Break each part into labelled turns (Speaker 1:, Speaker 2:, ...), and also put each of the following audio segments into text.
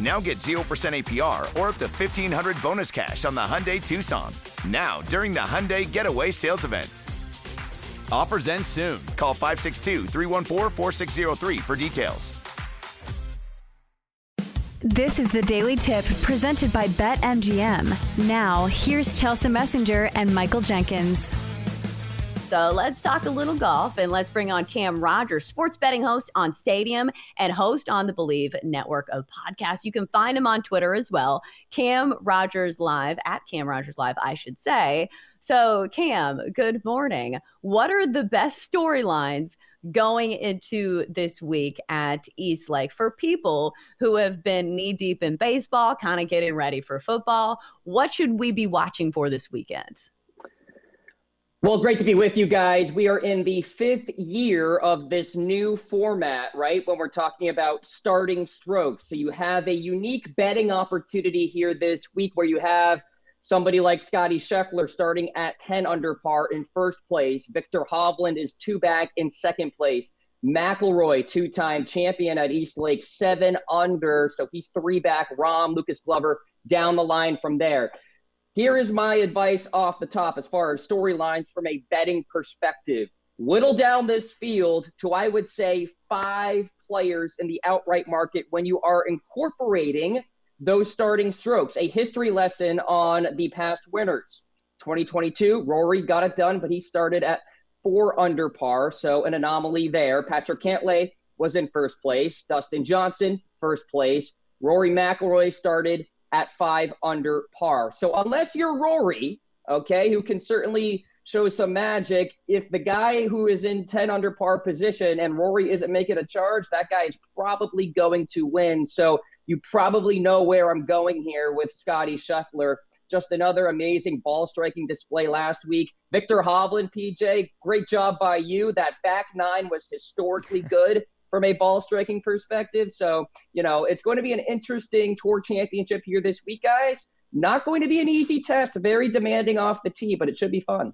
Speaker 1: Now get 0% APR or up to 1500 bonus cash on the Hyundai Tucson. Now, during the Hyundai Getaway Sales Event. Offers end soon. Call 562 314 4603 for details.
Speaker 2: This is the Daily Tip presented by BetMGM. Now, here's Chelsea Messenger and Michael Jenkins.
Speaker 3: So let's talk a little golf and let's bring on Cam Rodgers, sports betting host on Stadium and host on the Believe network of podcasts. You can find him on Twitter as well, Cam Rodgers Live, at Cam Rodgers Live, I should say. So, Cam, good morning. What are the best storylines going into this week at East Lake for people who have been knee deep in baseball, kind of getting ready for football? What should we be watching for this weekend?
Speaker 4: Well, great to be with you guys. We are in the fifth year of this new format, right? When we're talking about starting strokes. So you have a unique betting opportunity here this week where you have somebody like Scotty Scheffler starting at 10 under par in first place. Viktor Hovland is two back in second place. McIlroy, two time champion at East Lake, seven under. So he's three back. Rahm, Lucas Glover down the line from there. Here is my advice off the top as far as storylines from a betting perspective. Whittle down this field to, I would say, five players in the outright market when you are incorporating those starting strokes. A history lesson on the past winners. 2022, Rory got it done, but he started at four under par, so an anomaly there. Patrick Cantlay was in first place. Dustin Johnson, first place. Rory McIlroy started at five under par. So unless you're Rory, okay, who can certainly show some magic, if the guy who is in 10 under par position and Rory isn't making a charge, that guy is probably going to win. So you probably know where I'm going here with Scotty Scheffler. Just another amazing ball striking display last week. Viktor Hovland, PJ, great job by you. That back nine was historically good from a ball striking perspective. So, you know, it's going to be an interesting tour championship here this week, guys. Not going to be an easy test, very demanding off the tee, but it should be fun.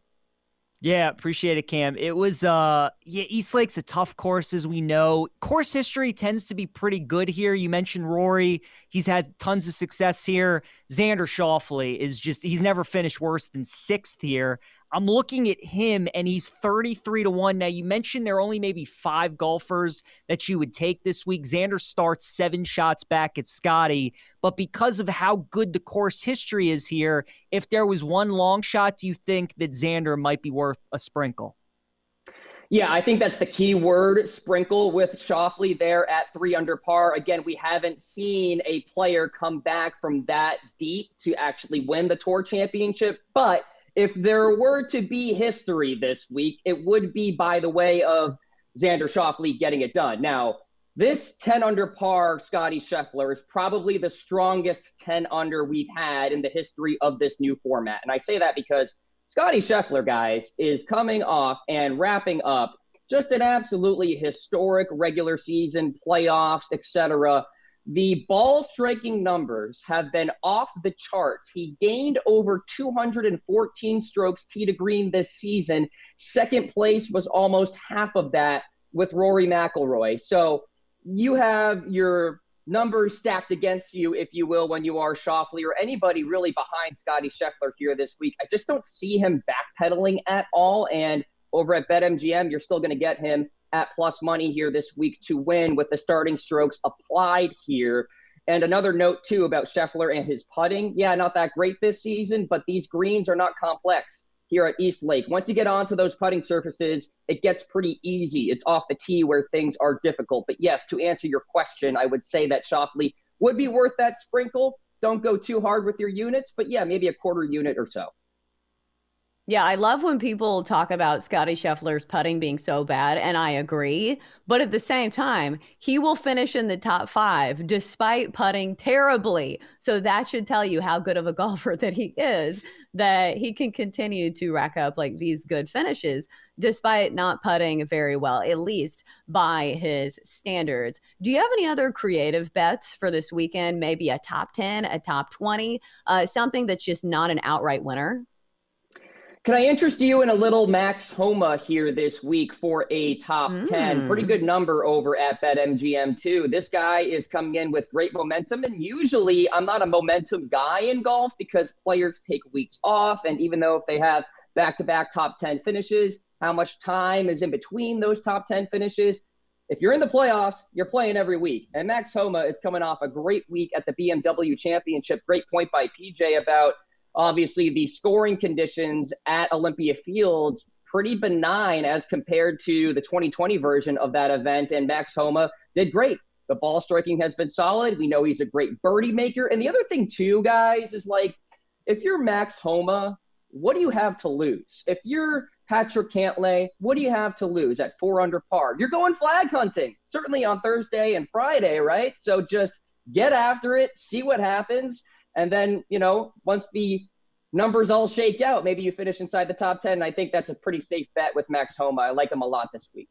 Speaker 5: Yeah, appreciate it, Cam. It was uh yeah, East Lake's a tough course as we know. Course history tends to be pretty good here. You mentioned Rory. He's had tons of success here. Xander Schauffele is just he's never finished worse than sixth here. I'm looking at him and he's 33 to 1. Now, you mentioned there are only maybe five golfers that you would take this week. Xander starts seven shots back at Scotty. But because of how good the course history is here, if there was one long shot, do you think that Xander might be worth a sprinkle?
Speaker 4: Yeah, I think that's the key word sprinkle with Schauffele there at three under par. Again, we haven't seen a player come back from that deep to actually win the tour championship, but if there were to be history this week, it would be by the way of Xander Schauffele getting it done. Now, this 10 under par Scotty Scheffler is probably the strongest 10 under we've had in the history of this new format. And I say that because Scotty Scheffler, guys, is coming off and wrapping up just an absolutely historic regular season, playoffs, etc the ball striking numbers have been off the charts. He gained over 214 strokes tee to green this season. Second place was almost half of that with Rory McIlroy. So you have your numbers stacked against you, if you will, when you are Schauffele or anybody really behind Scotty Scheffler here this week. I just don't see him backpedaling at all. And over at BetMGM, you're still going to get him at plus money here this week to win with the starting strokes applied here. And another note, too, about Scheffler and his putting. Yeah, not that great this season, but these greens are not complex here at East Lake. Once you get onto those putting surfaces, it gets pretty easy. It's off the tee where things are difficult. But yes, to answer your question, I would say that Schauffele would be worth that sprinkle. Don't go too hard with your units, but yeah, maybe a quarter unit or so.
Speaker 3: Yeah, I love when people talk about Scotty Scheffler's putting being so bad, and I agree. But at the same time, he will finish in the top five despite putting terribly. So that should tell you how good of a golfer that he is, that he can continue to rack up like these good finishes despite not putting very well, at least by his standards. Do you have any other creative bets for this weekend? Maybe a top 10, a top 20, uh, something that's just not an outright winner?
Speaker 4: Can I interest you in a little Max Homa here this week for a top mm. 10? Pretty good number over at BetMGM, too. This guy is coming in with great momentum. And usually, I'm not a momentum guy in golf because players take weeks off. And even though if they have back to back top 10 finishes, how much time is in between those top 10 finishes? If you're in the playoffs, you're playing every week. And Max Homa is coming off a great week at the BMW Championship. Great point by PJ about obviously the scoring conditions at Olympia Fields pretty benign as compared to the 2020 version of that event. And Max Homa did great. The ball striking has been solid. We know he's a great birdie maker. And the other thing, too, guys, is like if you're Max Homa, what do you have to lose? If you're Patrick Cantlay, what do you have to lose at four under par? You're going flag hunting, certainly on Thursday and Friday, right? So just get after it, see what happens. And then, you know, once the numbers all shake out, maybe you finish inside the top 10. I think that's a pretty safe bet with Max Homa. I like him a lot this week.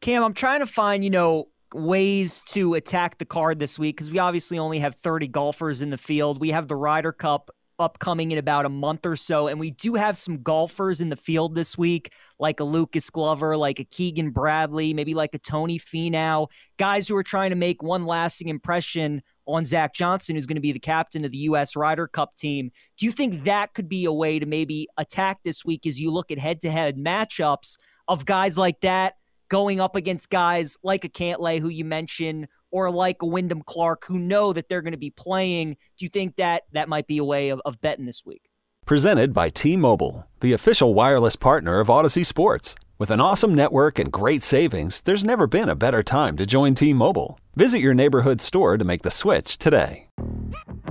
Speaker 5: Cam, I'm trying to find, you know, ways to attack the card this week because we obviously only have 30 golfers in the field. We have the Ryder Cup upcoming in about a month or so. And we do have some golfers in the field this week, like a Lucas Glover, like a Keegan Bradley, maybe like a Tony Finau, guys who are trying to make one lasting impression on Zach Johnson, who's going to be the captain of the U.S. Ryder Cup team. Do you think that could be a way to maybe attack this week as you look at head to head matchups of guys like that going up against guys like a Cantlay, who you mentioned, or like a Wyndham Clark, who know that they're going to be playing? Do you think that that might be a way of, of betting this week?
Speaker 6: Presented by T Mobile, the official wireless partner of Audacy Sports. With an awesome network and great savings, there's never been a better time to join T Mobile. Visit your neighborhood store to make the switch today.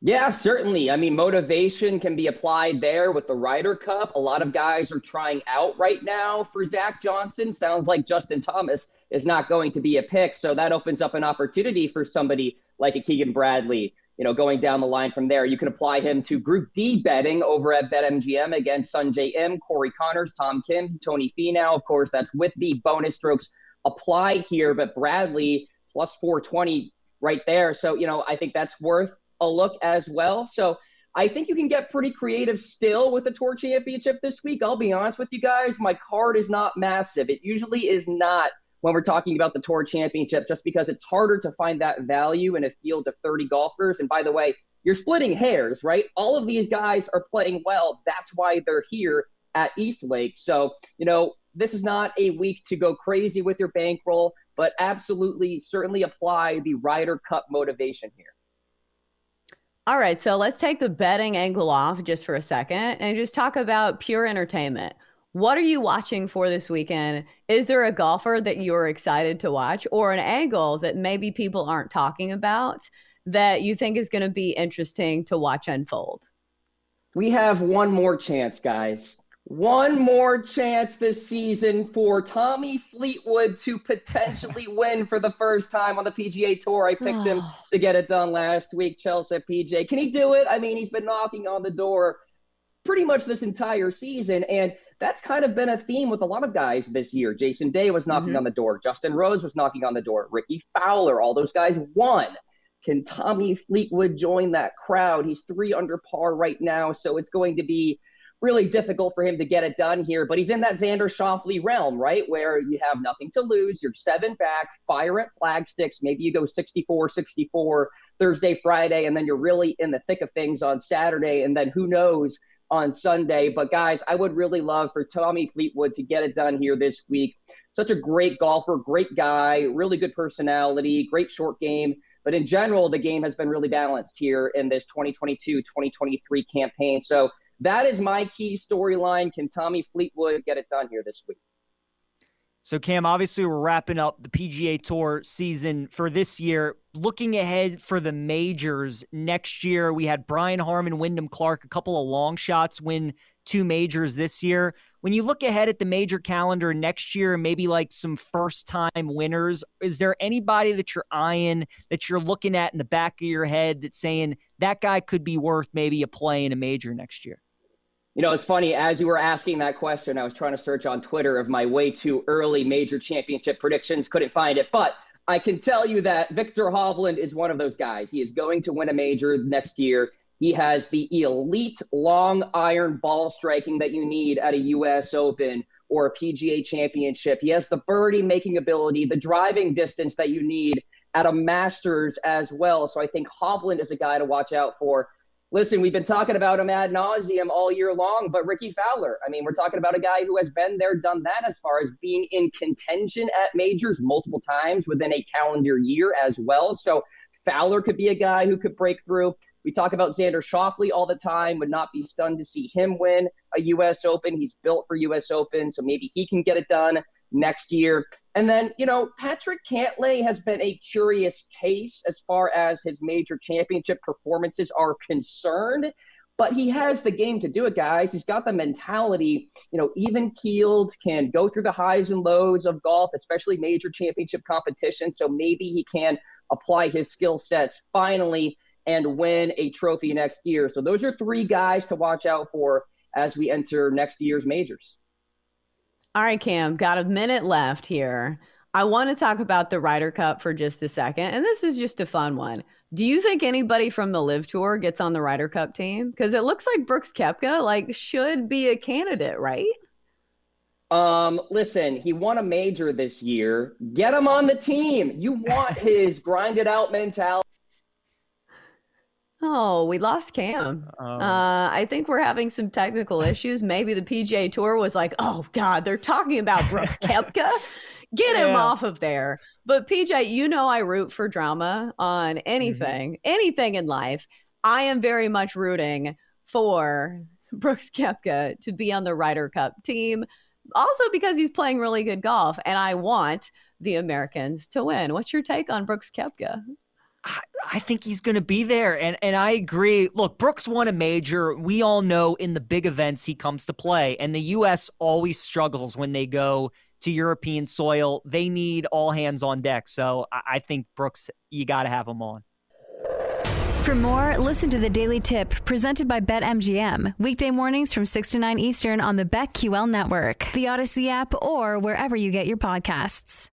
Speaker 4: Yeah, certainly. I mean, motivation can be applied there with the Ryder Cup. A lot of guys are trying out right now for Zach Johnson. Sounds like Justin Thomas is not going to be a pick. So that opens up an opportunity for somebody like a Keegan Bradley, you know, going down the line from there. You can apply him to Group D betting over at BetMGM against Sungjae Im, Corey Conners, Tom Kim, Tony Finau. Of course, that's with the bonus strokes apply here, but Bradley plus 420 right there. So, you know, I think that's worth a look as well. So I think you can get pretty creative still with the Tour Championship this week. I'll be honest with you guys, my card is not massive. It usually is not when we're talking about the Tour Championship, just because it's harder to find that value in a field of 30 golfers. And by the way, you're splitting hairs, right? All of these guys are playing well. That's why they're here at East Lake. So, you know, this is not a week to go crazy with your bankroll, but absolutely, certainly apply the Ryder Cup motivation here.
Speaker 3: All right, so let's take the betting angle off just for a second and just talk about pure entertainment. What are you watching for this weekend? Is there a golfer that you are excited to watch or an angle that maybe people aren't talking about that you think is going to be interesting to watch unfold?
Speaker 4: We have one more chance, guys. One more chance this season for Tommy Fleetwood to potentially win for the first time on the PGA Tour. I picked him to get it done last week, Chelsea PJ. Can he do it? I mean, he's been knocking on the door pretty much this entire season. And that's kind of been a theme with a lot of guys this year. Jason Day was knocking mm-hmm. on the door. Justin Rose was knocking on the door. Rickie Fowler, all those guys won. Can Tommy Fleetwood join that crowd? He's three under par right now. So it's going to be really difficult for him to get it done here. But he's in that Xander Schauffele realm, right? Where you have nothing to lose. You're seven back, fire at flag sticks. Maybe you go 64 64 Thursday, Friday, and then you're really in the thick of things on Saturday. And then who knows on Sunday. But guys, I would really love for Tommy Fleetwood to get it done here this week. Such a great golfer, great guy, really good personality, great short game. But in general, the game has been really balanced here in this 2022 2023 campaign. So that is my key storyline. Can Tommy Fleetwood get it done here this week?
Speaker 5: So, Cam, obviously, we're wrapping up the PGA Tour season for this year. Looking ahead for the majors next year, we had Brian Harman, Wyndham Clark, a couple of long shots win two majors this year. When you look ahead at the major calendar next year, maybe like some first time winners, is there anybody that you're eyeing that you're looking at in the back of your head that's saying that guy could be worth maybe a play in a major next year?
Speaker 4: You know, it's funny, as you were asking that question, I was trying to search on Twitter of my way too early major championship predictions, couldn't find it. But I can tell you that Viktor Hovland is one of those guys. He is going to win a major next year. He has the elite long iron ball striking that you need at a U.S. Open or a PGA championship. He has the birdie making ability, the driving distance that you need at a Masters as well. So I think Hovland is a guy to watch out for listen, we've been talking about him ad nauseum all year long, but Rickie Fowler, I mean, we're talking about a guy who has been there, done that as far as being in contention at majors multiple times within a calendar year as well. So Fowler could be a guy who could break through. We talk about Xander Schauffele all the time, would not be stunned to see him win a U.S. Open. He's built for U.S. Open, so maybe he can get it done next year. And then, you know, Patrick Cantlay has been a curious case as far as his major championship performances are concerned. But he has the game to do it, guys. He's got the mentality, you know, even keeled, can go through the highs and lows of golf, especially major championship competition. So maybe he can apply his skill sets finally and win a trophy next year. So those are three guys to watch out for as we enter next year's majors.
Speaker 3: All right, Cam, got a minute left here. I want to talk about the Ryder Cup for just a second. And this is just a fun one. Do you think anybody from the LIV Tour gets on the Ryder Cup team? Because it looks like Brooks Koepka like should be a candidate, right?
Speaker 4: Um, listen, he won a major this year. Get him on the team. You want his grinded out mentality.
Speaker 3: Oh, we lost Cam. Um, uh, I think we're having some technical issues. Maybe the PGA Tour was like, "Oh God, they're talking about Brooks Koepka. Get him yeah. off of there." But PJ, you know I root for drama on mm-hmm. anything, mm-hmm. anything in life. I am very much rooting for Brooks Koepka to be on the Ryder Cup team, also because he's playing really good golf, and I want the Americans to win. What's your take on Brooks Koepka?
Speaker 5: I think he's going to be there. And and I agree. Look, Brooks won a major. We all know in the big events he comes to play. And the U.S. always struggles when they go to European soil. They need all hands on deck. So I think Brooks, you got to have him on.
Speaker 2: For more, listen to the Daily Tip presented by BetMGM. Weekday mornings from 6 to 9 Eastern on the BetQL network, the Audacy app, or wherever you get your podcasts.